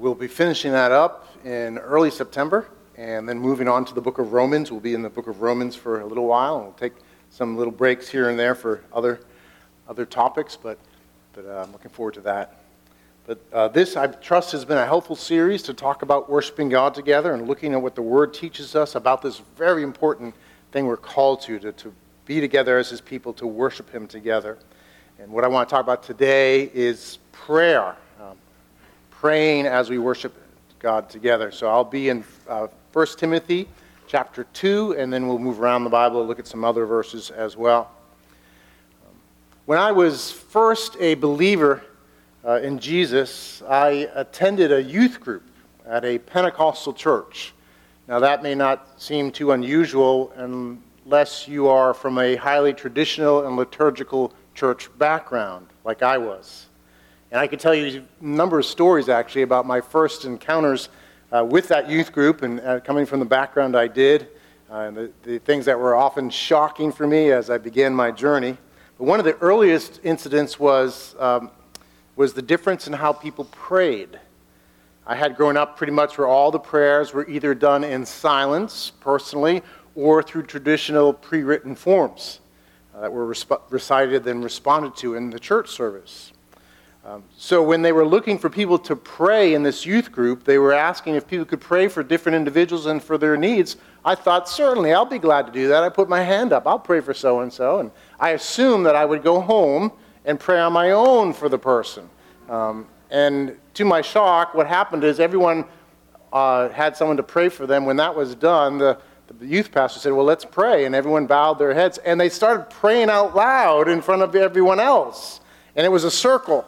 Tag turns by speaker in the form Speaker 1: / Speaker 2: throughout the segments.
Speaker 1: we'll be finishing that up in early September and then moving on to the book of Romans. We'll be in the book of Romans for a little while and we'll take some little breaks here and there for other, other topics, but, but uh, I'm looking forward to that. But uh, this, I trust, has been a helpful series to talk about worshiping God together and looking at what the Word teaches us about this very important thing we're called to, to, to be together as His people, to worship Him together. And what I want to talk about today is prayer, praying as we worship God together. So I'll be in uh, 1 Timothy chapter 2, and then we'll move around the Bible and look at some other verses as well. When I was first a believer uh, in Jesus, I attended a youth group at a Pentecostal church. Now, that may not seem too unusual unless you are from a highly traditional and liturgical church background, like I was. And I could tell you a number of stories, actually, about my first encounters uh, with that youth group and uh, coming from the background I did, uh, and the, the things that were often shocking for me as I began my journey. But one of the earliest incidents was, um, was the difference in how people prayed. I had grown up pretty much where all the prayers were either done in silence, personally, or through traditional pre written forms uh, that were resp- recited and responded to in the church service. Um, so when they were looking for people to pray in this youth group, they were asking if people could pray for different individuals and for their needs. I thought, certainly, I'll be glad to do that. I put my hand up. I'll pray for so and so. And I assumed that I would go home and pray on my own for the person. Um, and to my shock, what happened is everyone uh, had someone to pray for them. When that was done, the, the youth pastor said, Well, let's pray. And everyone bowed their heads. And they started praying out loud in front of everyone else. And it was a circle.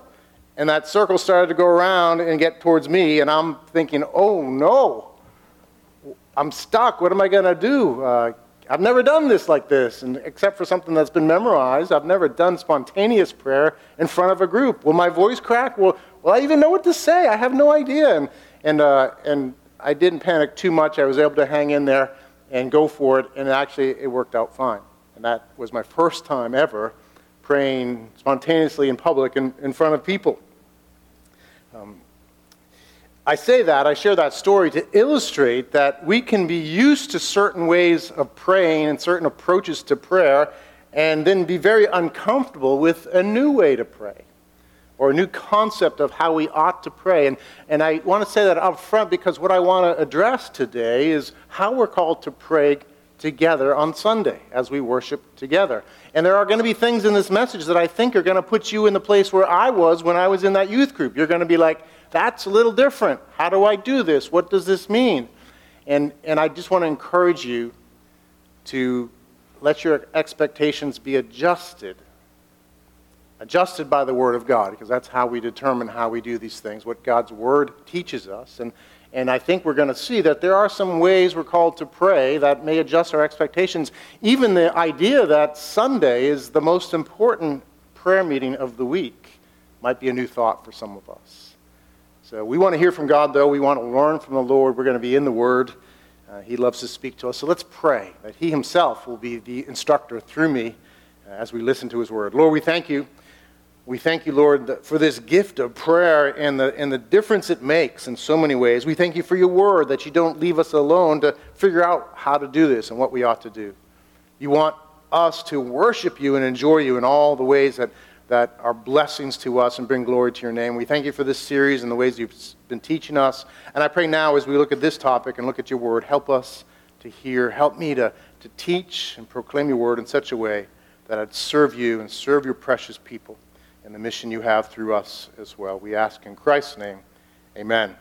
Speaker 1: And that circle started to go around and get towards me. And I'm thinking, Oh, no. I'm stuck. What am I going to do? Uh, I've never done this like this, and except for something that's been memorized. I've never done spontaneous prayer in front of a group. Will my voice crack? Will, will I even know what to say? I have no idea. And, and, uh, and I didn't panic too much. I was able to hang in there and go for it, and actually it worked out fine. And that was my first time ever praying spontaneously in public in, in front of people. Um, I say that, I share that story to illustrate that we can be used to certain ways of praying and certain approaches to prayer, and then be very uncomfortable with a new way to pray or a new concept of how we ought to pray. And, and I want to say that up front because what I want to address today is how we're called to pray together on Sunday as we worship together. And there are going to be things in this message that I think are going to put you in the place where I was when I was in that youth group. You're going to be like, that's a little different. How do I do this? What does this mean? And, and I just want to encourage you to let your expectations be adjusted. Adjusted by the Word of God, because that's how we determine how we do these things, what God's Word teaches us. And, and I think we're going to see that there are some ways we're called to pray that may adjust our expectations. Even the idea that Sunday is the most important prayer meeting of the week might be a new thought for some of us. So we want to hear from God, though. We want to learn from the Lord. We're going to be in the Word. Uh, he loves to speak to us. So let's pray that He Himself will be the instructor through me uh, as we listen to His Word. Lord, we thank you. We thank you, Lord, for this gift of prayer and the, and the difference it makes in so many ways. We thank you for your word that you don't leave us alone to figure out how to do this and what we ought to do. You want us to worship you and enjoy you in all the ways that that are blessings to us and bring glory to your name. We thank you for this series and the ways you've been teaching us. And I pray now, as we look at this topic and look at your word, help us to hear, help me to, to teach and proclaim your word in such a way that I'd serve you and serve your precious people and the mission you have through us as well. We ask in Christ's name, amen.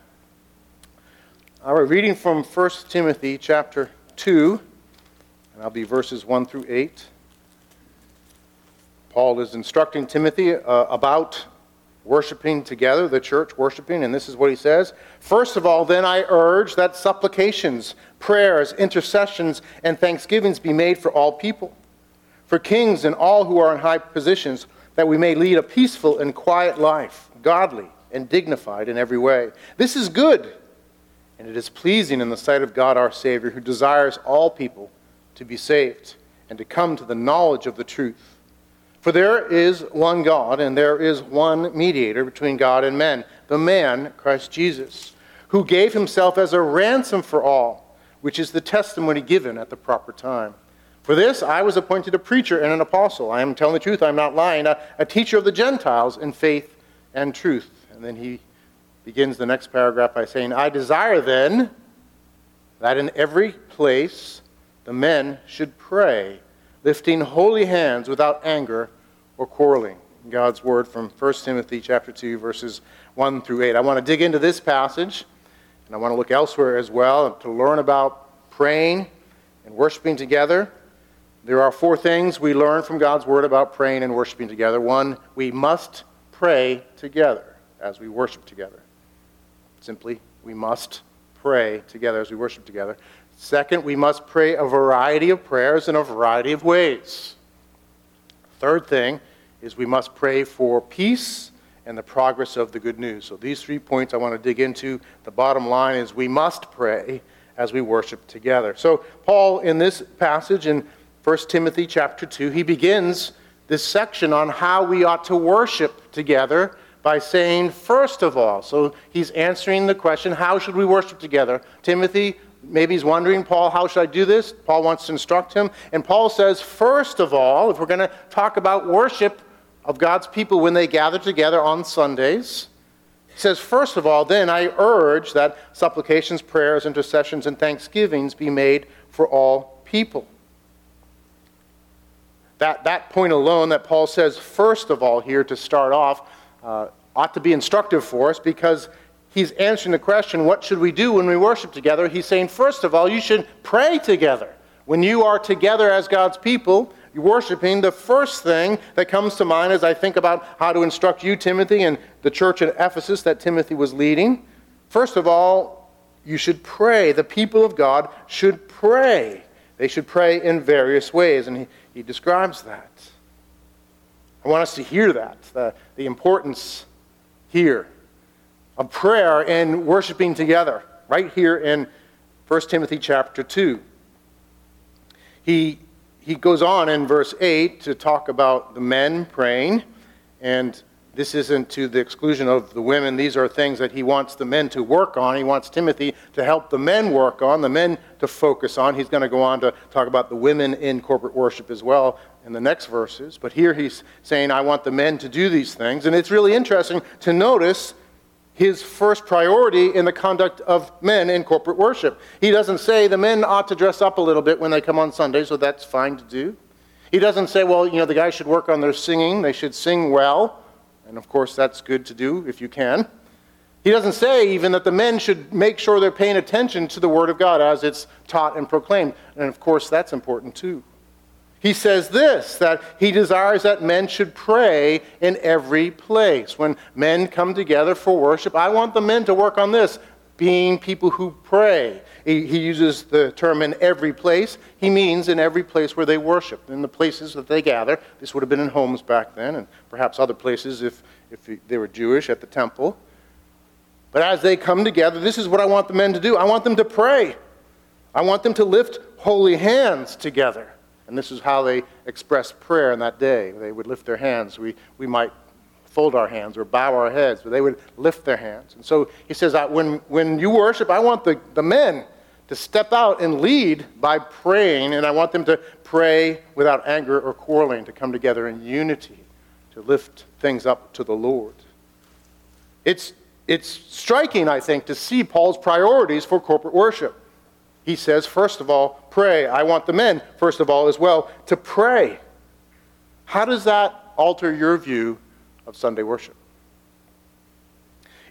Speaker 1: Right, reading from 1 Timothy chapter 2, and I'll be verses 1 through 8. Paul is instructing Timothy uh, about worshiping together, the church worshiping, and this is what he says. First of all, then I urge that supplications, prayers, intercessions, and thanksgivings be made for all people, for kings and all who are in high positions, that we may lead a peaceful and quiet life, godly and dignified in every way. This is good, and it is pleasing in the sight of God our Savior, who desires all people to be saved and to come to the knowledge of the truth. For there is one God, and there is one mediator between God and men, the man, Christ Jesus, who gave himself as a ransom for all, which is the testimony given at the proper time. For this I was appointed a preacher and an apostle. I am telling the truth, I'm not lying, a, a teacher of the Gentiles in faith and truth. And then he begins the next paragraph by saying, I desire then that in every place the men should pray, lifting holy hands without anger or quarreling. God's word from 1 Timothy chapter 2 verses 1 through 8. I want to dig into this passage and I want to look elsewhere as well to learn about praying and worshiping together. There are four things we learn from God's word about praying and worshiping together. One, we must pray together as we worship together. Simply, we must pray together as we worship together. Second, we must pray a variety of prayers in a variety of ways. Third thing is we must pray for peace and the progress of the good news. So these three points I want to dig into. The bottom line is we must pray as we worship together. So Paul in this passage in 1 Timothy chapter 2, he begins this section on how we ought to worship together by saying first of all. So he's answering the question, how should we worship together? Timothy maybe he's wondering, Paul, how should I do this? Paul wants to instruct him. And Paul says, first of all, if we're going to talk about worship, of God's people when they gather together on Sundays. He says, First of all, then I urge that supplications, prayers, intercessions, and thanksgivings be made for all people. That, that point alone that Paul says, first of all, here to start off, uh, ought to be instructive for us because he's answering the question, what should we do when we worship together? He's saying, first of all, you should pray together. When you are together as God's people, worshiping, the first thing that comes to mind as I think about how to instruct you, Timothy, and the church at Ephesus that Timothy was leading, first of all, you should pray. The people of God should pray. They should pray in various ways, and he, he describes that. I want us to hear that, the, the importance here of prayer and worshiping together, right here in 1 Timothy chapter 2. He he goes on in verse 8 to talk about the men praying, and this isn't to the exclusion of the women. These are things that he wants the men to work on. He wants Timothy to help the men work on, the men to focus on. He's going to go on to talk about the women in corporate worship as well in the next verses. But here he's saying, I want the men to do these things. And it's really interesting to notice his first priority in the conduct of men in corporate worship. He doesn't say the men ought to dress up a little bit when they come on Sunday, so that's fine to do. He doesn't say, well, you know, the guys should work on their singing, they should sing well, and of course that's good to do if you can. He doesn't say even that the men should make sure they're paying attention to the Word of God as it's taught and proclaimed, and of course that's important too. He says this that he desires that men should pray in every place. When men come together for worship, I want the men to work on this being people who pray. He, he, uses the term in every place. He means in every place where they worship, in the places that they gather. This would have been in homes back then, and perhaps other places if, if they were Jewish at the temple. But as they come together, this is what I want the men to do I want them to pray. I want them to lift holy hands together. And this is how they expressed prayer in that day. They would lift their hands. We, we might fold our hands or bow our heads, but they would lift their hands. And so he says, when, when you worship, I want the, the men to step out and lead by praying, and I want them to pray without anger or quarreling, to come together in unity, to lift things up to the Lord. It's, it's striking, I think, to see Paul's priorities for corporate worship. He says, first of all, pray. I want the men, first of all, as well, to pray. How does that alter your view of Sunday worship?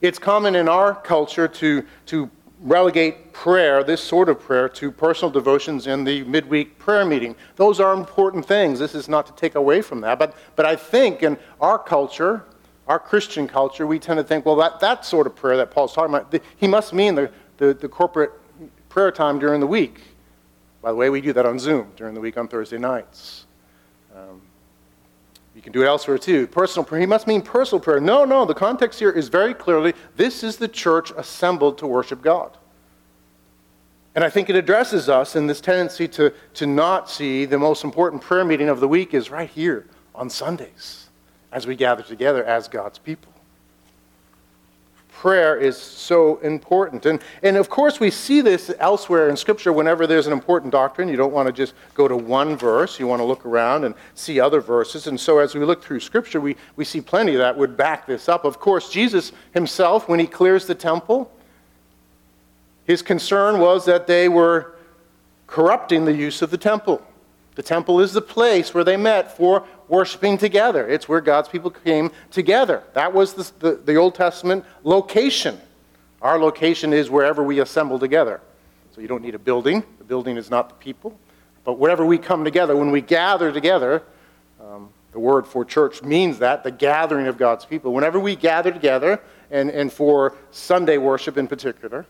Speaker 1: It's common in our culture to, to relegate prayer, this sort of prayer, to personal devotions in the midweek prayer meeting. Those are important things. This is not to take away from that. But, but I think in our culture, our Christian culture, we tend to think, well, that, that sort of prayer that Paul's talking about, he must mean the, the, the corporate prayer time during the week. By the way, we do that on Zoom during the week on Thursday nights. Um, you can do it elsewhere too. Personal prayer. He must mean personal prayer. No, no. The context here is very clearly this is the church assembled to worship God. And I think it addresses us in this tendency to, to not see the most important prayer meeting of the week is right here on Sundays as we gather together as God's people. Prayer is so important. And, and of course, we see this elsewhere in Scripture whenever there's an important doctrine. You don't want to just go to one verse, you want to look around and see other verses. And so, as we look through Scripture, we, we see plenty that would back this up. Of course, Jesus himself, when he clears the temple, his concern was that they were corrupting the use of the temple. The temple is the place where they met for worshiping together. It's where God's people came together. That was the, the, the, Old Testament location. Our location is wherever we assemble together. So you don't need a building. The building is not the people. But wherever we come together, when we gather together, um, the word for church means that, the gathering of God's people. Whenever we gather together, and, and for Sunday worship in particular,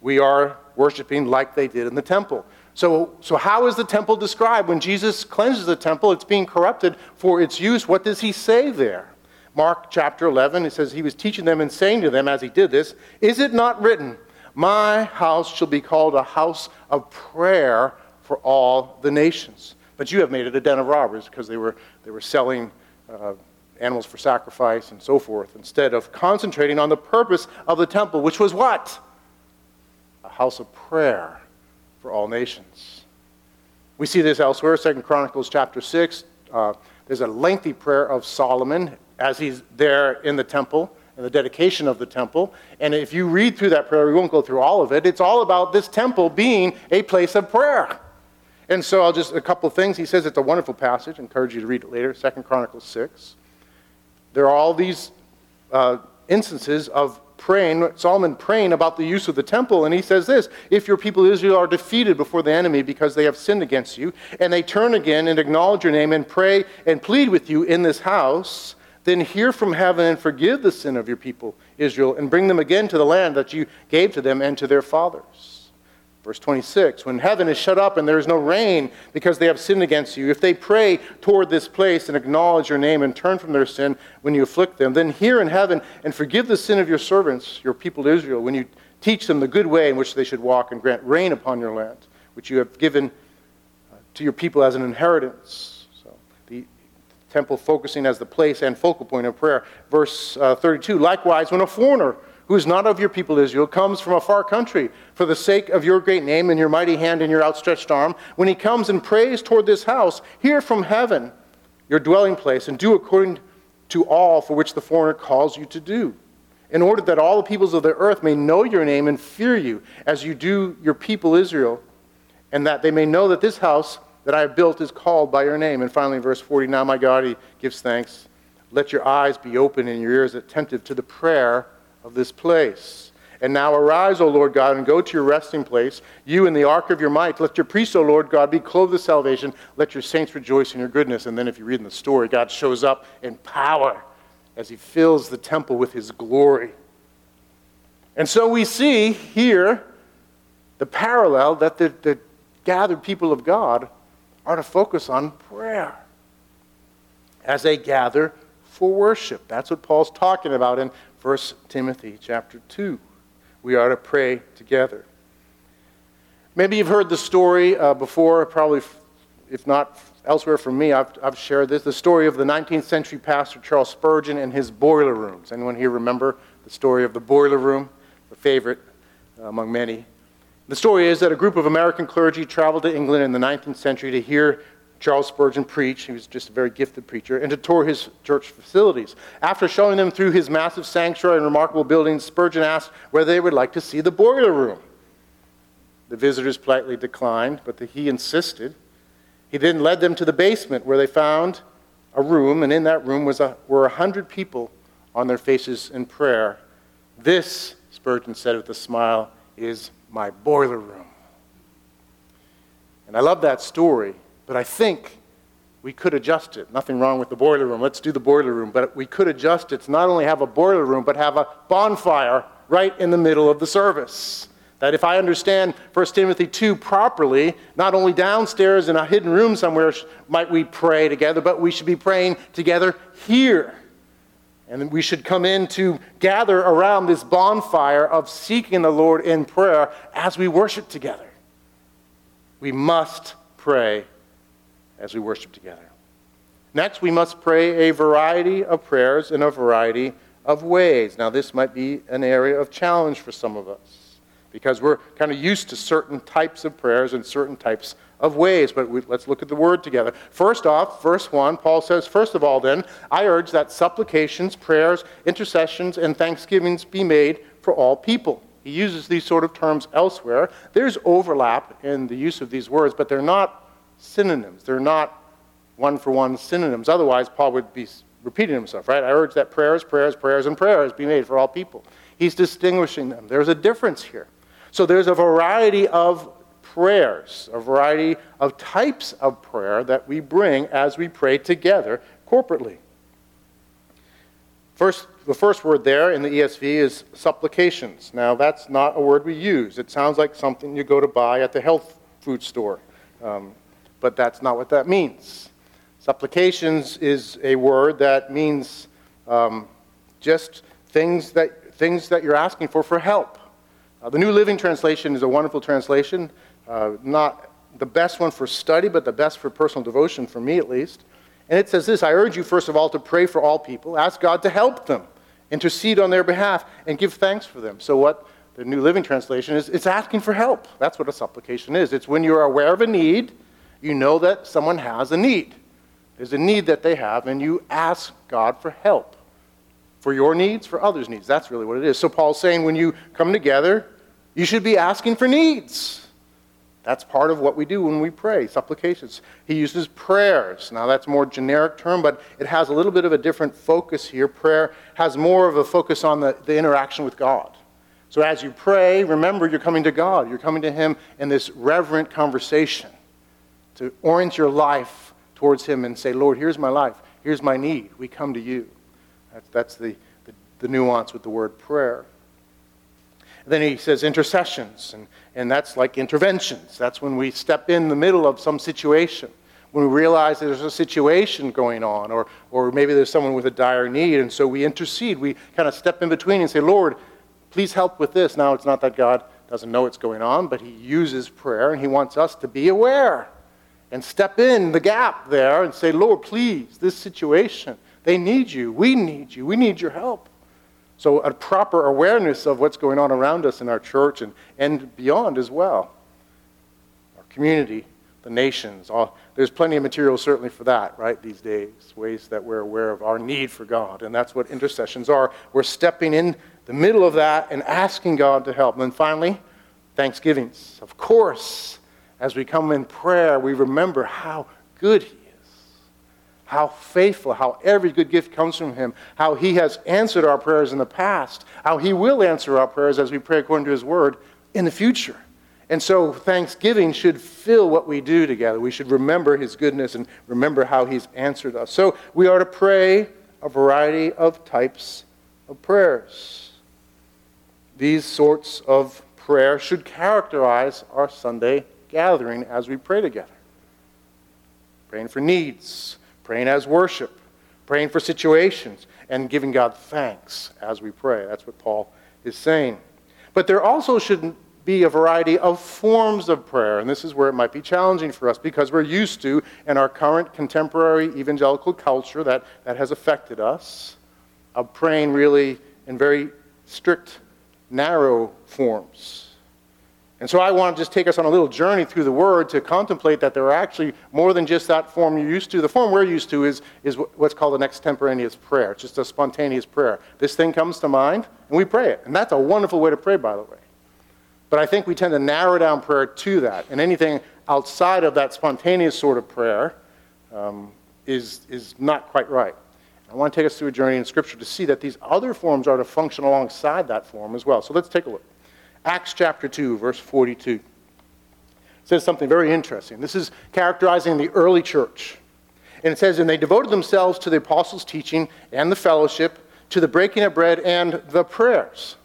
Speaker 1: we are worshiping like they did in the temple. So, so how is the temple described? When Jesus cleanses the temple, it's being corrupted for its use. What does he say there? Mark chapter 11, it says, He was teaching them and saying to them as he did this, Is it not written, My house shall be called a house of prayer for all the nations? But you have made it a den of robbers because they were, they were selling uh, animals for sacrifice and so forth, instead of concentrating on the purpose of the temple, which was what? A house of prayer for all nations. We see this elsewhere, Second Chronicles chapter 6. Uh, there's a lengthy prayer of Solomon as he's there in the temple and the dedication of the temple. And if you read through that prayer, we won't go through all of it. It's all about this temple being a place of prayer. And so I'll just, a couple of things. He says it's a wonderful passage. I encourage you to read it later, Second Chronicles 6. There are all these uh, instances of praying, Solomon praying about the use of the temple, and he says this If your people Israel are defeated before the enemy because they have sinned against you, and they turn again and acknowledge your name and pray and plead with you in this house, then hear from heaven and forgive the sin of your people Israel, and bring them again to the land that you gave to them and to their fathers. Verse 26 When heaven is shut up and there is no rain because they have sinned against you, if they pray toward this place and acknowledge your name and turn from their sin when you afflict them, then hear in heaven and forgive the sin of your servants, your people Israel, when you teach them the good way in which they should walk and grant rain upon your land, which you have given uh, to your people as an inheritance. So the temple focusing as the place and focal point of prayer. Verse uh, 32 Likewise, when a foreigner who is not of your people Israel, comes from a far country for the sake of your great name and your mighty hand and your outstretched arm, when he comes and prays toward this house, hear from heaven your dwelling place and do according to all for which the foreigner calls you to do, in order that all the peoples of the earth may know your name and fear you as you do your people Israel, and that they may know that this house that I have built is called by your name. And finally, verse 40 Now, my God, he gives thanks. Let your eyes be open and your ears attentive to the prayer of this place. And now arise, O Lord God, and go to your resting place, you in the ark of your might. Let your priests, O Lord God, be clothed with salvation. Let your saints rejoice in your goodness. And then, if you read in the story, God shows up in power as he fills the temple with his glory. And so we see here the parallel that the, the gathered people of God are to focus on prayer as they gather for worship. That's what Paul's talking about in 1 Timothy chapter 2. We are to pray together. Maybe you've heard the story uh, before, probably, if not elsewhere from me, I've, I've shared this the story of the 19th century pastor Charles Spurgeon and his boiler rooms. Anyone here remember the story of the boiler room? A favorite among many. The story is that a group of American clergy traveled to England in the 19th century to hear Charles Spurgeon preach. He was just a very gifted preacher, and to tour his church facilities. After showing them through his massive sanctuary and remarkable buildings, Spurgeon asked whether they would like to see the boiler room. The visitors politely declined, but the, he insisted. He then led them to the basement where they found a room, and in that room was a, were a hundred people on their faces in prayer. This, Spurgeon said with a smile, is my boiler room. And I love that story but I think we could adjust it. Nothing wrong with the boiler room. Let's do the boiler room. But we could adjust it to not only have a boiler room, but have a bonfire right in the middle of the service. That if I understand 1 Timothy 2 properly, not only downstairs in a hidden room somewhere might we pray together, but we should be praying together here. And we should come in to gather around this bonfire of seeking the Lord in prayer as we worship together. We must pray as we worship together. Next, we must pray a variety of prayers in a variety of ways. Now, this might be an area of challenge for some of us because we're kind of used to certain types of prayers and certain types of ways. But we, let's look at the word together. First off, verse 1, Paul says, First of all, then, I urge that supplications, prayers, intercessions, and thanksgivings be made for all people. He uses these sort of terms elsewhere. There's overlap in the use of these words, but they're not synonyms. They're not one for one synonyms. Otherwise, Paul would be repeating himself, right? I urge that prayers, prayers, prayers, and prayers be made for all people. He's distinguishing them. There's a difference here. So there's a variety of prayers, a variety of types of prayer that we bring as we pray together corporately. First, the first word there in the ESV is supplications. Now, that's not a word we use. It sounds like something you go to buy at the health food store, um, but that's not what that means. Supplications is a word that means um, just things that, things that you're asking for for help. Uh, the New Living Translation is a wonderful translation. Uh, not the best one for study, but the best for personal devotion, for me at least. And it says this I urge you, first of all, to pray for all people, ask God to help them, intercede on their behalf, and give thanks for them. So, what the New Living Translation is, it's asking for help. That's what a supplication is. It's when you're aware of a need, you know that someone has a need. There's a need that they have, and you ask God for help. For your needs, for others' needs. That's really what it is. So, Paul's saying when you come together, you should be asking for needs. That's part of what we do when we pray, supplications. He uses prayers. Now, that's a more generic term, but it has a little bit of a different focus here. Prayer has more of a focus on the, the interaction with God. So, as you pray, remember you're coming to God. You're coming to Him in this reverent conversation to orient your life towards Him and say, Lord, here's my life. Here's my need. We come to you. That's, that's the, the, the nuance with the word prayer. And Then he says intercessions, and, and that's like interventions. That's when we step in the middle of some situation, when we realize there's a situation going on, or, or maybe there's someone with a dire need, and so we intercede. We kind of step in between and say, Lord, please help with this. Now, it's not that God doesn't know what's going on, but he uses prayer, and he wants us to be aware and step in the gap there and say, Lord, please, this situation, they need you. We need you. We need your help. So, a proper awareness of what's going on around us in our church and, and beyond as well. Our community, the nations, all, there's plenty of material certainly for that, right, these days. Ways that we're aware of our need for God. And that's what intercessions are. We're stepping in the middle of that and asking God to help. And then finally, thanksgivings. Of course, as we come in prayer, we remember how good He is, how faithful, how every good gift comes from Him, how He has answered our prayers in the past, how He will answer our prayers as we pray according to His Word in the future. And so, thanksgiving should fill what we do together. We should remember His goodness and remember how He's answered us. So, we are to pray a variety of types of prayers. These sorts of prayer should characterize our Sunday gathering as we pray together. Praying for needs, praying as worship, praying for situations, and giving God thanks as we pray. That's what Paul is saying. But there also should be a variety of forms of prayer, and this is where it might be challenging for us because we're used to, in our current contemporary evangelical culture that, that has affected us, of praying really in very strict, narrow forms. And so I want to just take us on a little journey through the Word to contemplate that there are actually more than just that form you're used to. The form we're used to is, is what's called an extemporaneous prayer. It's just a spontaneous prayer. This thing comes to mind, and we pray it. And that's a wonderful way to pray, by the way. But I think we tend to narrow down prayer to that. And anything outside of that spontaneous sort of prayer um, is, is not quite right. I want to take us through a journey in Scripture to see that these other forms are to function alongside that form as well. So let's take a look. Acts chapter 2, verse 42. It says something very interesting. This is characterizing the early church. And it says, And they devoted themselves to the apostles' teaching and the fellowship, to the breaking of bread and the prayers.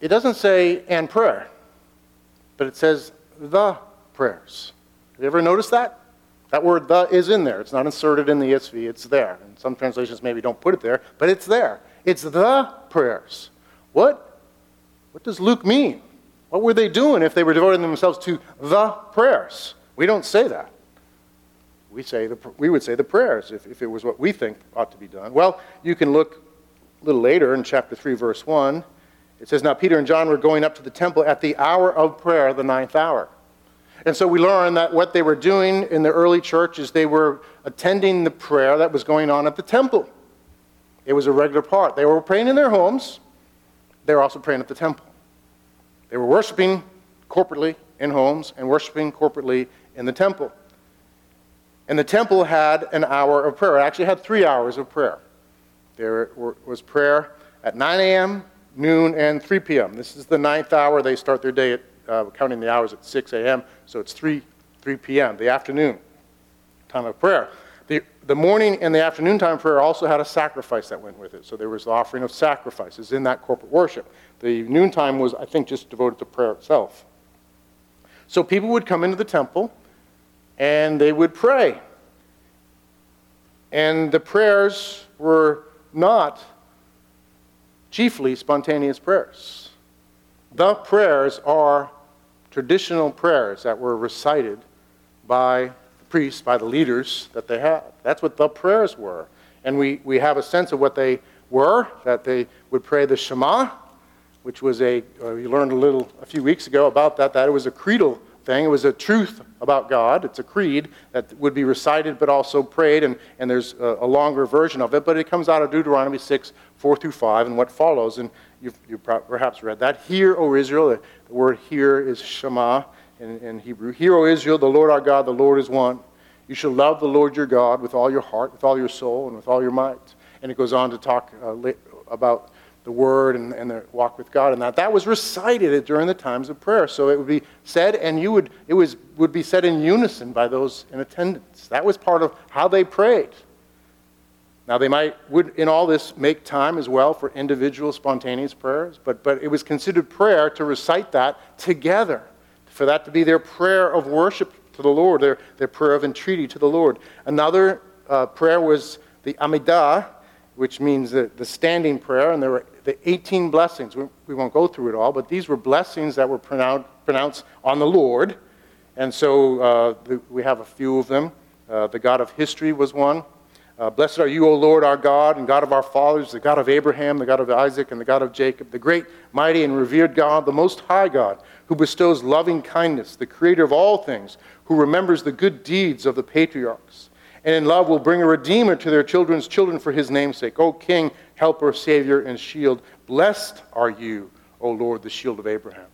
Speaker 1: It doesn't say and prayer, but it says the prayers. Have you ever noticed that? That word the is in there. It's not inserted in the ESV, it's there. And some translations maybe don't put it there, but it's there. It's the prayers. What? What does Luke mean? What were they doing if they were devoting themselves to the prayers? We don't say that. We, say the, we would say the prayers if, if it was what we think ought to be done. Well, you can look a little later in chapter 3, verse 1. It says, Now Peter and John were going up to the temple at the hour of prayer, the ninth hour. And so we learn that what they were doing in the early church is they were attending the prayer that was going on at the temple. It was a regular part. They were praying in their homes, they were also praying at the temple. They were worshiping corporately in homes and worshiping corporately in the temple. And the temple had an hour of prayer. It actually had three hours of prayer. There was prayer at 9 a.m., noon, and 3 p.m. This is the ninth hour. They start their day at, uh, counting the hours at 6 a.m., so it's 3, 3 p.m., the afternoon time of prayer. The, morning and the afternoon time prayer also had a sacrifice that went with it. So there was the offering of sacrifices in that corporate worship. The noontime was, I think, just devoted to prayer itself. So people would come into the temple and they would pray. And the prayers were not chiefly spontaneous prayers. The prayers are traditional prayers that were recited by priests, by the leaders that they had. That's what the prayers were. And we, we have a sense of what they were, that they would pray the Shema, which was a, uh, we learned a little a few weeks ago about that, that it was a creedal thing. It was a truth about God. It's a creed that would be recited but also prayed, and, and there's a, a longer version of it, but it comes out of Deuteronomy 6, 4 through 5, and what follows. And you've, you've perhaps read that. Hear, O Israel, the, the word hear is Shema in, in Hebrew. Hear, O Israel, the Lord our God, the Lord is one. You shall love the Lord your God with all your heart, with all your soul, and with all your might. And it goes on to talk uh, about the word and, and the walk with God and that. That was recited during the times of prayer. So it would be said, and you would, it was, would be said in unison by those in attendance. That was part of how they prayed. Now, they might, would in all this make time as well for individual spontaneous prayers, but, but it was considered prayer to recite that together, for that to be their prayer of worship to the Lord, their, their prayer of entreaty to the Lord. Another uh, prayer was the Amidah, which means the, the standing prayer, and there were the 18 blessings. We, we won't go through it all, but these were blessings that were pronounced, pronounced on the Lord. And so uh, the, we have a few of them. Uh, the God of history was one. Uh, Blessed are you, O Lord, our God, and God of our fathers, the God of Abraham, the God of Isaac, and the God of Jacob, the great, mighty, and revered God, the most high God, who bestows loving kindness, the creator of all things, who remembers the good deeds of the patriarchs and in love will bring a redeemer to their children's children for his namesake. O King, helper, savior, and shield, blessed are you, O Lord, the shield of Abraham.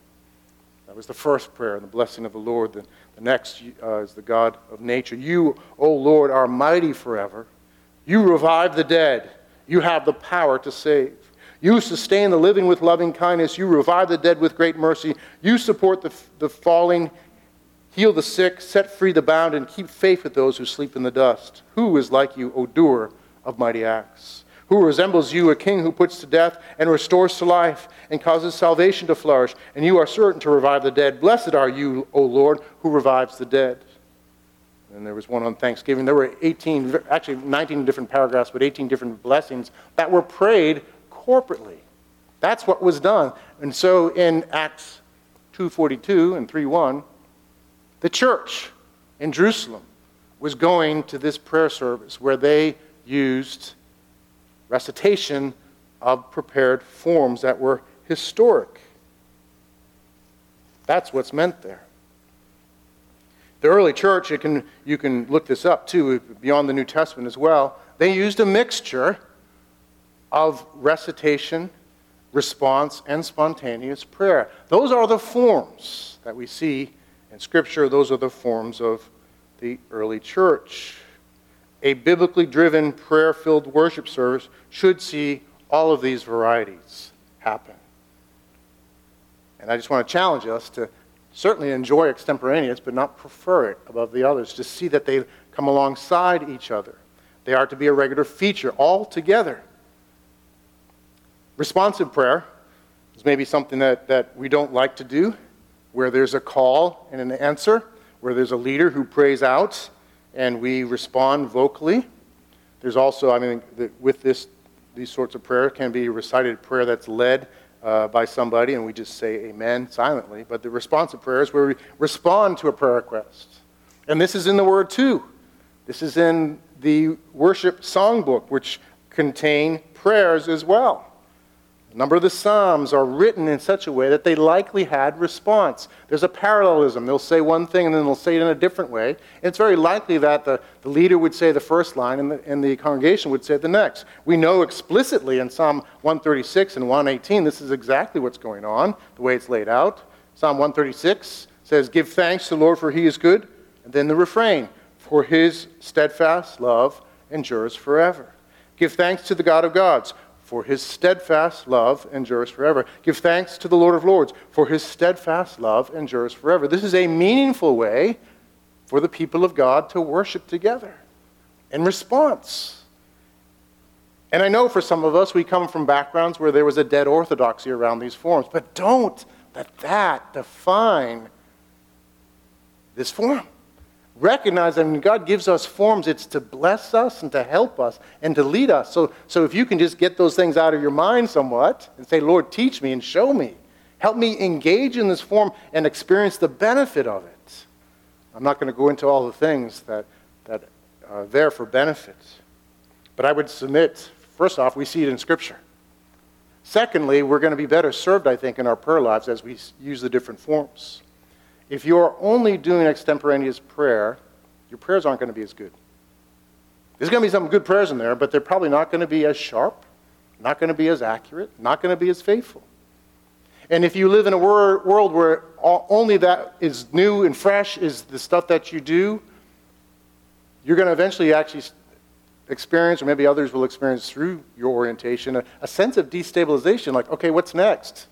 Speaker 1: That was the first prayer, and the blessing of the Lord. The, the next uh, is the God of nature. You, O Lord, are mighty forever. You revive the dead. You have the power to save. You sustain the living with loving kindness. You revive the dead with great mercy. You support the, the falling Heal the sick, set free the bound, and keep faith with those who sleep in the dust. Who is like you, O doer of mighty acts? Who resembles you, a king who puts to death and restores to life and causes salvation to flourish? And you are certain to revive the dead. Blessed are you, O Lord, who revives the dead. And there was one on Thanksgiving. There were 18, actually 19 different paragraphs, but 18 different blessings that were prayed corporately. That's what was done. And so in Acts 2.42 and 3.1, the church in Jerusalem was going to this prayer service where they used recitation of prepared forms that were historic. That's what's meant there. The early church, can, you can look this up too, beyond the New Testament as well, they used a mixture of recitation, response, and spontaneous prayer. Those are the forms that we see in Scripture, those are the forms of the early church. A biblically driven, prayer filled worship service should see all of these varieties happen. And I just want to challenge us to certainly enjoy extemporaneous, but not prefer it above the others. To see that they come alongside each other. They are to be a regular feature all together. Responsive prayer is maybe something that, that we don't like to do where there's a call and an answer, where there's a leader who prays out and we respond vocally. There's also, I mean, with this, these sorts of prayer can be recited prayer that's led uh, by somebody and we just say amen silently. But the responsive prayer is where we respond to a prayer request. And this is in the Word too. This is in the worship songbook, which contain prayers as well. A number of the Psalms are written in such a way that they likely had response. There's a parallelism. They'll say one thing and then they'll say it in a different way. And it's very likely that the, the leader would say the first line and the, and the congregation would say the next. We know explicitly in Psalm 136 and 118 this is exactly what's going on, the way it's laid out. Psalm 136 says, Give thanks to the Lord for he is good. And then the refrain, For his steadfast love endures forever. Give thanks to the God of gods for his steadfast love endures forever. Give thanks to the Lord of Lords, for his steadfast love endures forever. This is a meaningful way for the people of God to worship together in response. And I know for some of us, we come from backgrounds where there was a dead orthodoxy around these forms, but don't let that define this form recognize that when God gives us forms, it's to bless us and to help us and to lead us. So, so if you can just get those things out of your mind somewhat and say, Lord, teach me and show me. Help me engage in this form and experience the benefit of it. I'm not going to go into all the things that, that are there for benefits. But I would submit, first off, we see it in Scripture. Secondly, we're going to be better served, I think, in our prayer lives as we use the different forms. If you're only doing extemporaneous prayer, your prayers aren't going to be as good. There's going to be some good prayers in there, but they're probably not going to be as sharp, not going to be as accurate, not going to be as faithful. And if you live in a wor- world where only that is new and fresh is the stuff that you do, you're going to eventually actually experience, or maybe others will experience through your orientation, a, a sense of destabilization like, okay, what's next?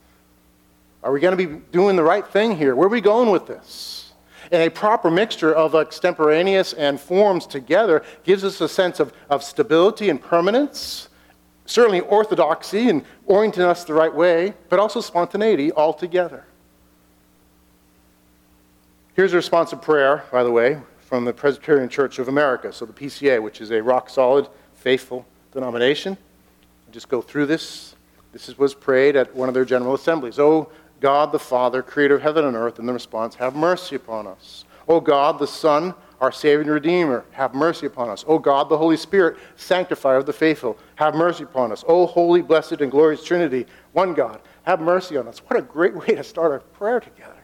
Speaker 1: Are we going to be doing the right thing here? Where are we going with this? And a proper mixture of extemporaneous and forms together gives us a sense of, of stability and permanence, certainly orthodoxy and orienting us the right way, but also spontaneity altogether. Here's a response responsive prayer, by the way, from the Presbyterian Church of America, so the PCA, which is a rock solid, faithful denomination. I'll just go through this. This was prayed at one of their general assemblies. Oh, God the Father, creator of heaven and earth, and the response, Have mercy upon us. O God the Son, our Savior and Redeemer, have mercy upon us. O God the Holy Spirit, sanctifier of the faithful, have mercy upon us. O holy, blessed, and glorious Trinity, one God, have mercy on us. What a great way to start our prayer together.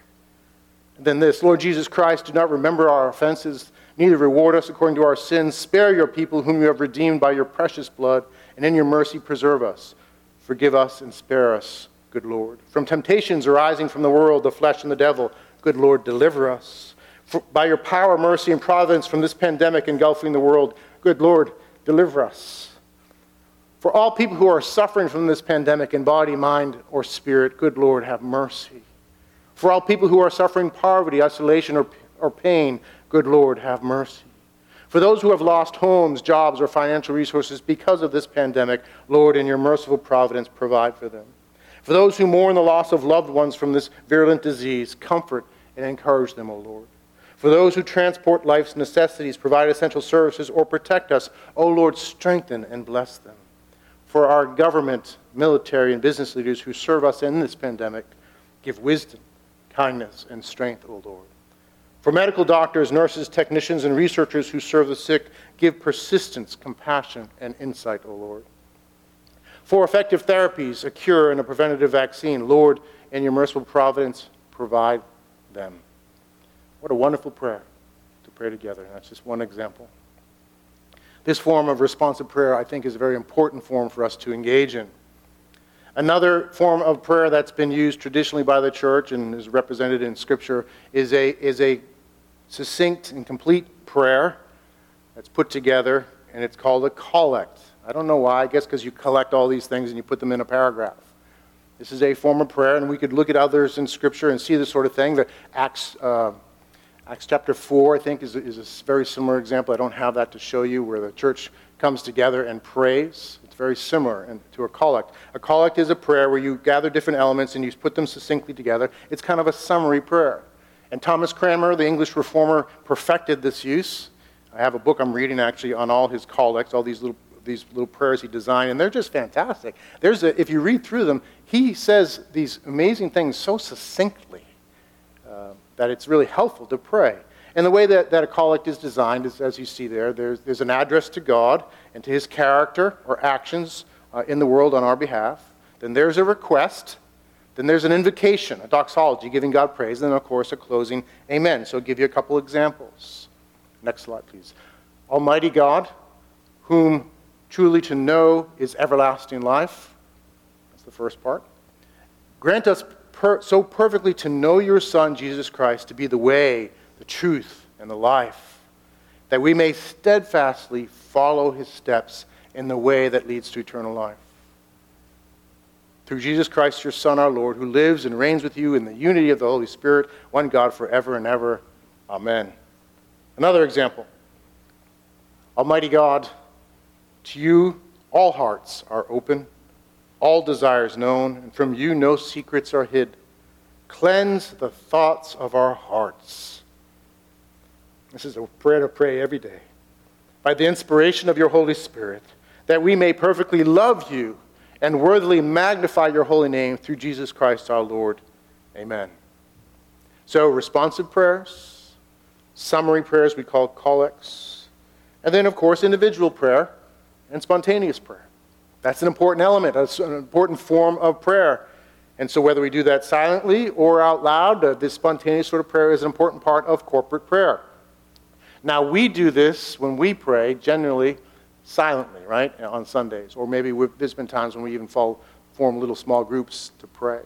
Speaker 1: And then this Lord Jesus Christ, do not remember our offenses, neither reward us according to our sins. Spare your people whom you have redeemed by your precious blood, and in your mercy preserve us. Forgive us and spare us good Lord. From temptations arising from the world, the flesh, and the devil, good Lord, deliver us. For, by your power, mercy, and providence from this pandemic engulfing the world, good Lord, deliver us. For all people who are suffering from this pandemic in body, mind, or spirit, good Lord, have mercy. For all people who are suffering poverty, isolation, or, or pain, good Lord, have mercy. For those who have lost homes, jobs, or financial resources because of this pandemic, Lord, in your merciful providence, provide for them. For those who mourn the loss of loved ones from this virulent disease, comfort and encourage them, O Lord. For those who transport life's necessities, provide essential services, or protect us, O Lord, strengthen and bless them. For our government, military, and business leaders who serve us in this pandemic, give wisdom, kindness, and strength, O Lord. For medical doctors, nurses, technicians, and researchers who serve the sick, give persistence, compassion, and insight, O Lord. For effective therapies, a cure, and a preventative vaccine, Lord, in your merciful providence, provide them. What a wonderful prayer to pray together. That's just one example. This form of responsive prayer, I think, is a very important form for us to engage in. Another form of prayer that's been used traditionally by the church and is represented in Scripture is a, is a succinct and complete prayer that's put together, and it's called a collect. I don't know why. I guess because you collect all these things and you put them in a paragraph. This is a form of prayer, and we could look at others in Scripture and see this sort of thing. The Acts, uh, Acts chapter 4, I think, is, is a very similar example. I don't have that to show you, where the church comes together and prays. It's very similar to a collect. A collect is a prayer where you gather different elements and you put them succinctly together. It's kind of a summary prayer. And Thomas Cranmer, the English reformer, perfected this use. I have a book I'm reading actually on all his collects, all these little these little prayers he designed, and they're just fantastic. There's a, if you read through them, he says these amazing things so succinctly uh, that it's really helpful to pray. And the way that, that a collect is designed is, as you see there, there's, there's an address to God and to his character or actions uh, in the world on our behalf. Then there's a request. Then there's an invocation, a doxology, giving God praise. And then, of course, a closing amen. So I'll give you a couple examples. Next slide, please. Almighty God, whom truly to know is everlasting life. That's the first part. Grant us per- so perfectly to know your Son, Jesus Christ, to be the way, the truth, and the life, that we may steadfastly follow his steps in the way that leads to eternal life. Through Jesus Christ, your Son, our Lord, who lives and reigns with you in the unity of the Holy Spirit, one God forever and ever. Amen. Another example Almighty God, to you all hearts are open, all desires known, and from you no secrets are hid. Cleanse the thoughts of our hearts this is a prayer to pray every day. By the inspiration of your Holy Spirit, that we may perfectly love you and worthily magnify your holy name through Jesus Christ our Lord. Amen. So, responsive prayers, summary prayers we call collects, and then, of course, individual prayer and spontaneous prayer. That's an important element, that's an important form of prayer. And so, whether we do that silently or out loud, uh, this spontaneous sort of prayer is an important part of corporate prayer. Now, we do this when we pray, generally silently, right, on Sundays. Or maybe there's been times when we even fall, form little small groups to pray.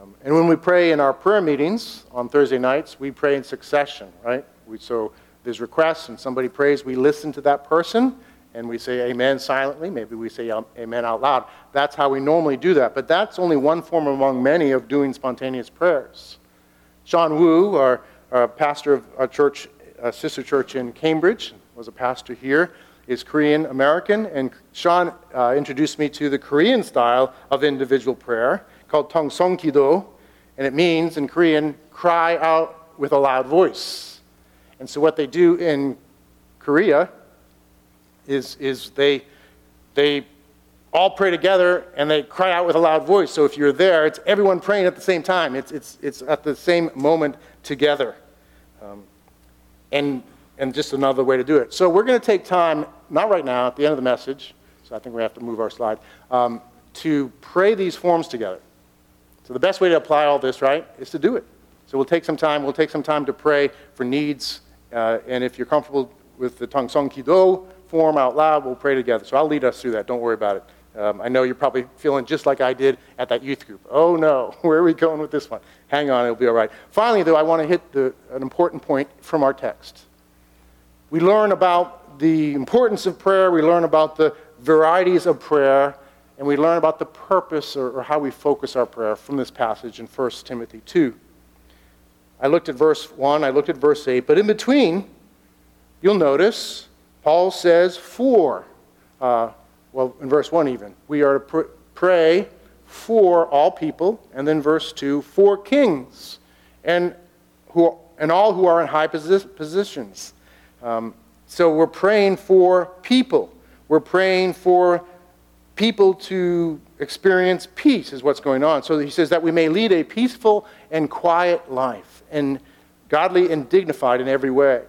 Speaker 1: Um, and when we pray in our prayer meetings on Thursday nights, we pray in succession, right? We, so there's requests and somebody prays, we listen to that person and we say amen silently. Maybe we say um, amen out loud. That's how we normally do that. But that's only one form among many of doing spontaneous prayers. Sean Wu, our, our pastor of our church a sister church in Cambridge, was a pastor here, is Korean American, and Sean uh, introduced me to the Korean style of individual prayer called Tongsong Kido, and it means in Korean, cry out with a loud voice. And so what they do in Korea is, is they, they all pray together and they cry out with a loud voice. So if you're there, it's everyone praying at the same time. It's, it's, it's at the same moment together. Um, and, and just another way to do it. So we're going to take time, not right now, at the end of the message, so I think we have to move our slide, um, to pray these forms together. So the best way to apply all this, right, is to do it. So we'll take some time. We'll take some time to pray for needs. Uh, and if you're comfortable with the Tongsong Kido form out loud, we'll pray together. So I'll lead us through that. Don't worry about it. Um, I know you're probably feeling just like I did at that youth group. Oh no, where are we going with this one? Hang on, it'll be all right. Finally, though, I want to hit the, an important point from our text. We learn about the importance of prayer, we learn about the varieties of prayer, and we learn about the purpose or, or how we focus our prayer from this passage in 1 Timothy 2. I looked at verse 1, I looked at verse 8, but in between, you'll notice Paul says for. Uh, well, in verse 1 even, we are to pr- pray for all people, and then verse 2, for kings, and, who, and all who are in high posi- positions. Um, so we're praying for people. We're praying for people to experience peace, is what's going on. So he says that we may lead a peaceful and quiet life, and godly and dignified in every way.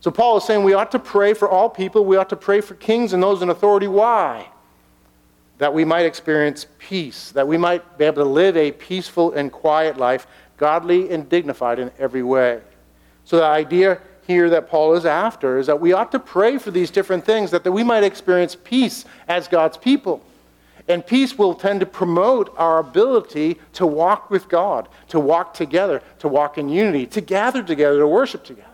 Speaker 1: So Paul is saying we ought to pray for all people, we ought to pray for kings and those in authority. Why? That we might experience peace, that we might be able to live a peaceful and quiet life, godly and dignified in every way. So the idea here that Paul is after is that we ought to pray for these different things, that, that we might experience peace as God's people. And peace will tend to promote our ability to walk with God, to walk together, to walk in unity, to gather together, to worship together.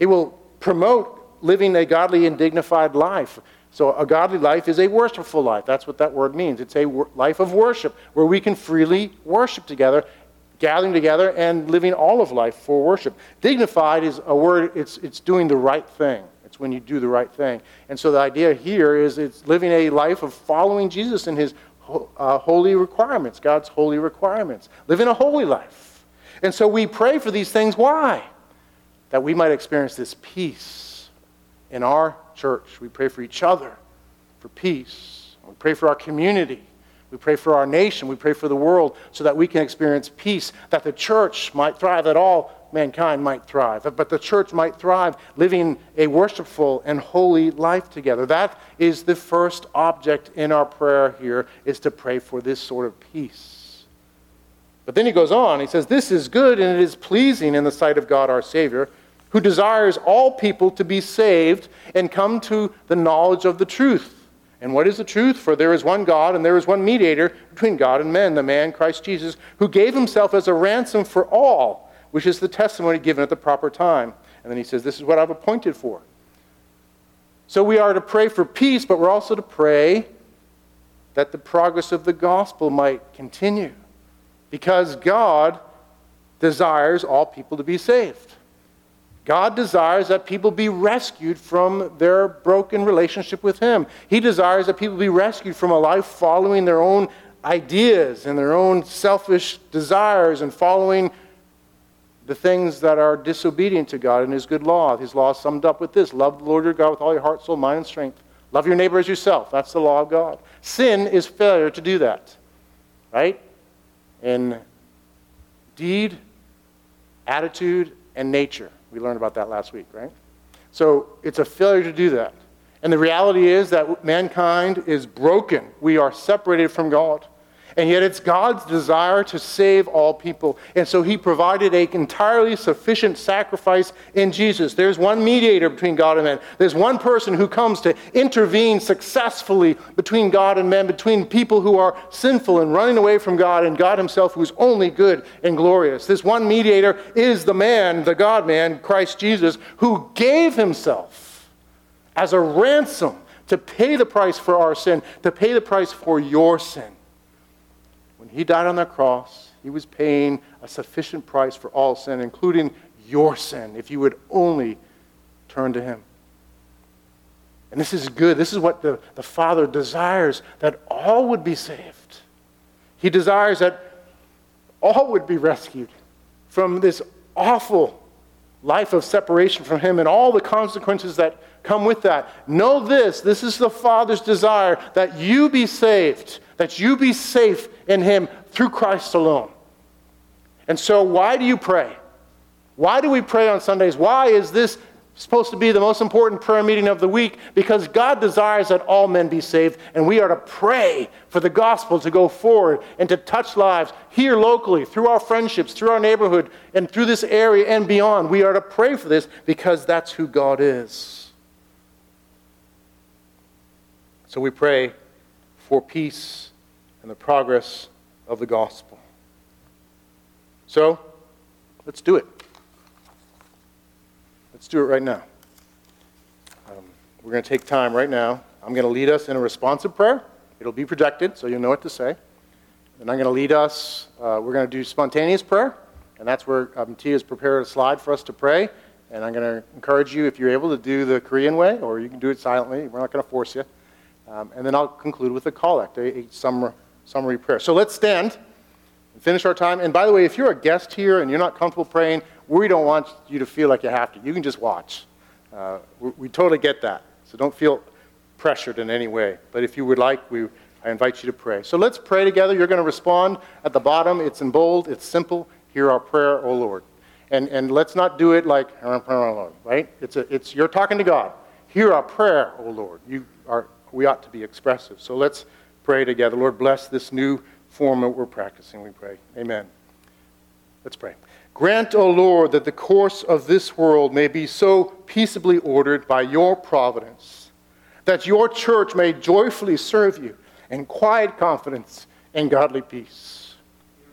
Speaker 1: It will promote living a godly and dignified life. So, a godly life is a worshipful life. That's what that word means. It's a life of worship where we can freely worship together, gathering together and living all of life for worship. Dignified is a word, it's, it's doing the right thing. It's when you do the right thing. And so, the idea here is it's living a life of following Jesus and his uh, holy requirements, God's holy requirements. Living a holy life. And so, we pray for these things. Why? That we might experience this peace in our church. We pray for each other for peace. We pray for our community. We pray for our nation. We pray for the world so that we can experience peace, that the church might thrive, that all mankind might thrive, but the church might thrive living a worshipful and holy life together. That is the first object in our prayer here is to pray for this sort of peace. But then he goes on, he says, This is good and it is pleasing in the sight of God our Savior, who desires all people to be saved and come to the knowledge of the truth. And what is the truth? For there is one God, and there is one mediator between God and men, the man Christ Jesus, who gave himself as a ransom for all, which is the testimony given at the proper time. And then he says, This is what I've appointed for. So we are to pray for peace, but we're also to pray that the progress of the gospel might continue. Because God desires all people to be saved. God desires that people be rescued from their broken relationship with Him. He desires that people be rescued from a life following their own ideas and their own selfish desires and following the things that are disobedient to God and His good law. His law summed up with this love the Lord your God with all your heart, soul, mind, and strength. Love your neighbor as yourself. That's the law of God. Sin is failure to do that, right? In deed, attitude, and nature. We learned about that last week, right? So it's a failure to do that. And the reality is that mankind is broken. We are separated from God. And yet it's God's desire to save all people. And so he provided an entirely sufficient sacrifice in Jesus. There's one mediator between God and man. There's one person who comes to intervene successfully between God and man, between people who are sinful and running away from God and God himself who's only good and glorious. This one mediator is the man, the God man, Christ Jesus, who gave himself as a ransom to pay the price for our sin, to pay the price for your sin. He died on the cross, he was paying a sufficient price for all sin, including your sin, if you would only turn to him. And this is good. This is what the, the Father desires that all would be saved. He desires that all would be rescued from this awful life of separation from Him and all the consequences that come with that. Know this this is the Father's desire that you be saved, that you be safe in Him through Christ alone. And so, why do you pray? Why do we pray on Sundays? Why is this supposed to be the most important prayer meeting of the week? Because God desires that all men be saved, and we are to pray for the gospel to go forward and to touch lives here locally, through our friendships, through our neighborhood, and through this area and beyond. We are to pray for this because that's who God is. So we pray for peace and the progress of the gospel. So, let's do it. Let's do it right now. Um, we're going to take time right now. I'm going to lead us in a responsive prayer. It'll be projected, so you'll know what to say. And I'm going to lead us, uh, we're going to do spontaneous prayer, and that's where um, Tia has prepared a slide for us to pray. And I'm going to encourage you, if you're able, to do the Korean way, or you can do it silently. We're not going to force you. Um, and then I'll conclude with a collect, a, a summary summary prayer. So let's stand and finish our time. And by the way, if you're a guest here and you're not comfortable praying, we don't want you to feel like you have to. You can just watch. Uh, we, we, totally get that. So don't feel pressured in any way. But if you would like, we, I invite you to pray. So let's pray together. You're going to respond at the bottom. It's in bold, it's simple. Hear our prayer, O Lord. And, and let's not do it like, right? It's, a, it's you're talking to God. Hear our prayer, O Lord. You are, we ought to be expressive. So let's pray together. Lord, bless this new form that we're practicing, we pray. Amen. Let's pray. Grant, O Lord, that the course of this world may be so peaceably ordered by your providence, that your church may joyfully serve you in quiet confidence and godly peace.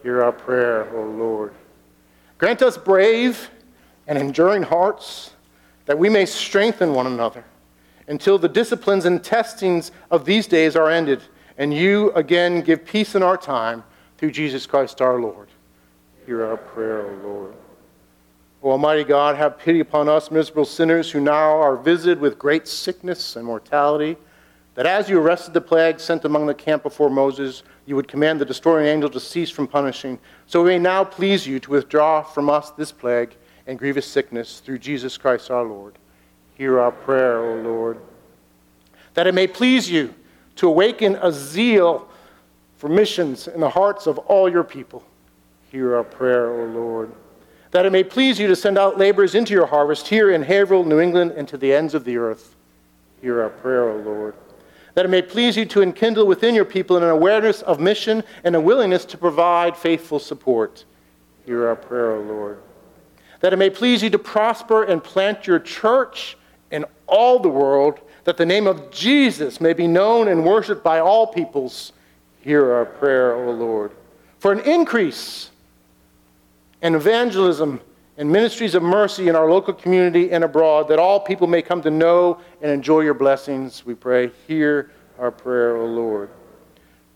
Speaker 1: Hear our prayer, O Lord. Grant us brave and enduring hearts, that we may strengthen one another until the disciplines and testings of these days are ended and you again give peace in our time through Jesus Christ our Lord. Hear our prayer, O Lord. O Almighty God, have pity upon us, miserable sinners, who now are visited with great sickness and mortality, that as you arrested the plague sent among the camp before Moses, you would command the destroying angel to cease from punishing. So we may now please you to withdraw from us this plague and grievous sickness through Jesus Christ our Lord. Hear our prayer, O Lord. That it may please you to awaken a zeal for missions in the hearts of all your people. Hear our prayer, O Lord. that it may please you to send out laborers into your harvest here in Haverhill, New England, and to the ends of the earth. Hear our prayer, O Lord. That it may please you to enkindle within your people an awareness of mission and a willingness to provide faithful support. Hear our prayer, O Lord. That it may please you to prosper and plant your church in all the world, that the name of Jesus may be known and worshiped by all peoples. Hear our prayer, O Lord. For an increase in evangelism and ministries of mercy in our local community and abroad, that all people may come to know and enjoy your blessings, we pray. Hear our prayer, O Lord.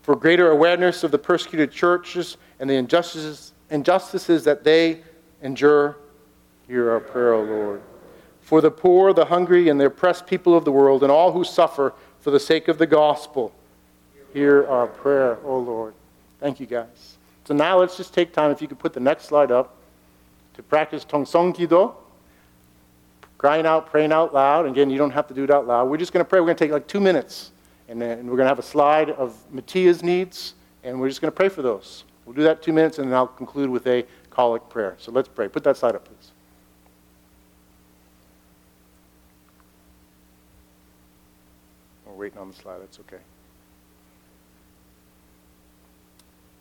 Speaker 1: For greater awareness of the persecuted churches and the injustices, injustices that they endure, hear our prayer, O Lord. For the poor, the hungry, and the oppressed people of the world, and all who suffer for the sake of the gospel, hear our prayer, O Lord. Thank you, guys. So now let's just take time, if you could put the next slide up, to practice Tongsong Kido, crying out, praying out loud. Again, you don't have to do it out loud. We're just going to pray. We're going to take like two minutes, and then we're going to have a slide of Mattia's needs, and we're just going to pray for those. We'll do that two minutes, and then I'll conclude with a collect prayer. So let's pray. Put that slide up, please. Waiting on the slide. That's okay.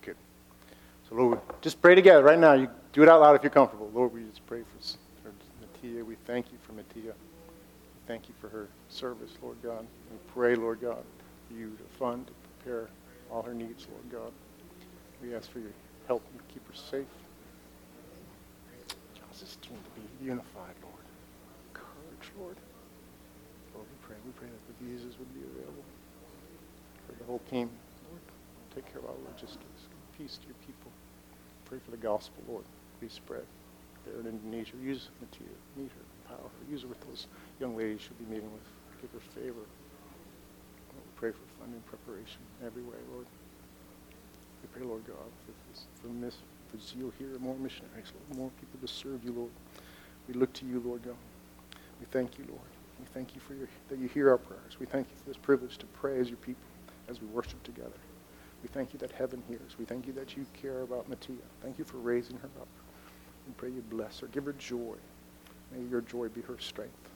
Speaker 1: Good. So, Lord, just pray together right now. You do it out loud if you're comfortable. Lord, we just pray for, for Matia. We thank you for Matia. We thank you for her service, Lord God. We pray, Lord God, for you to fund, to prepare all her needs, Lord God. We ask for your help and keep her safe. Cause this to be unified, Lord. Courage. Lord, we pray. We pray that the visas would be available for the whole team. Lord, take care of our logistics. Peace to your people. Pray for the gospel, Lord. Be spread there in Indonesia. Use Matia. Meet her. Empower her. Use her with those young ladies she'll be meeting with. Give her favor. Lord, we pray for funding preparation every way, Lord. We pray, Lord God, for, this, for, miss, for zeal here, more missionaries, Lord, more people to serve you, Lord. We look to you, Lord God. We thank you, Lord. We thank you for your, that you hear our prayers. We thank you for this privilege to pray as your people, as we worship together. We thank you that heaven hears. We thank you that you care about Matia. Thank you for raising her up. We pray you bless her. Give her joy. May your joy be her strength.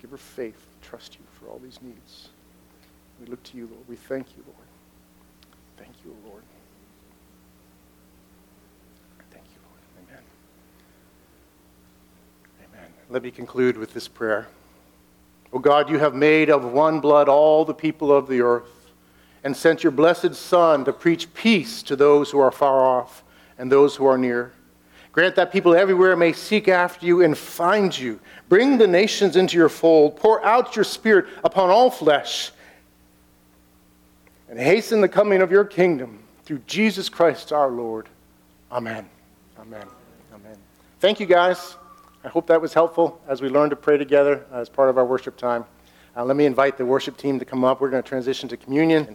Speaker 1: Give her faith. Trust you for all these needs. We look to you, Lord. We thank you, Lord. Thank you, Lord. Thank you, Lord. Amen. Amen. Let me conclude with this prayer. O God, you have made of one blood all the people of the earth and sent your blessed Son to preach peace to those who are far off and those who are near. Grant that people everywhere may seek after you and find you. Bring the nations into your fold. Pour out your Spirit upon all flesh. And hasten the coming of your kingdom through Jesus Christ our Lord. Amen. Amen. Amen. Thank you, guys. I hope that was helpful as we learn to pray together as part of our worship time. Uh, let me invite the worship team to come up. We're going to transition to communion.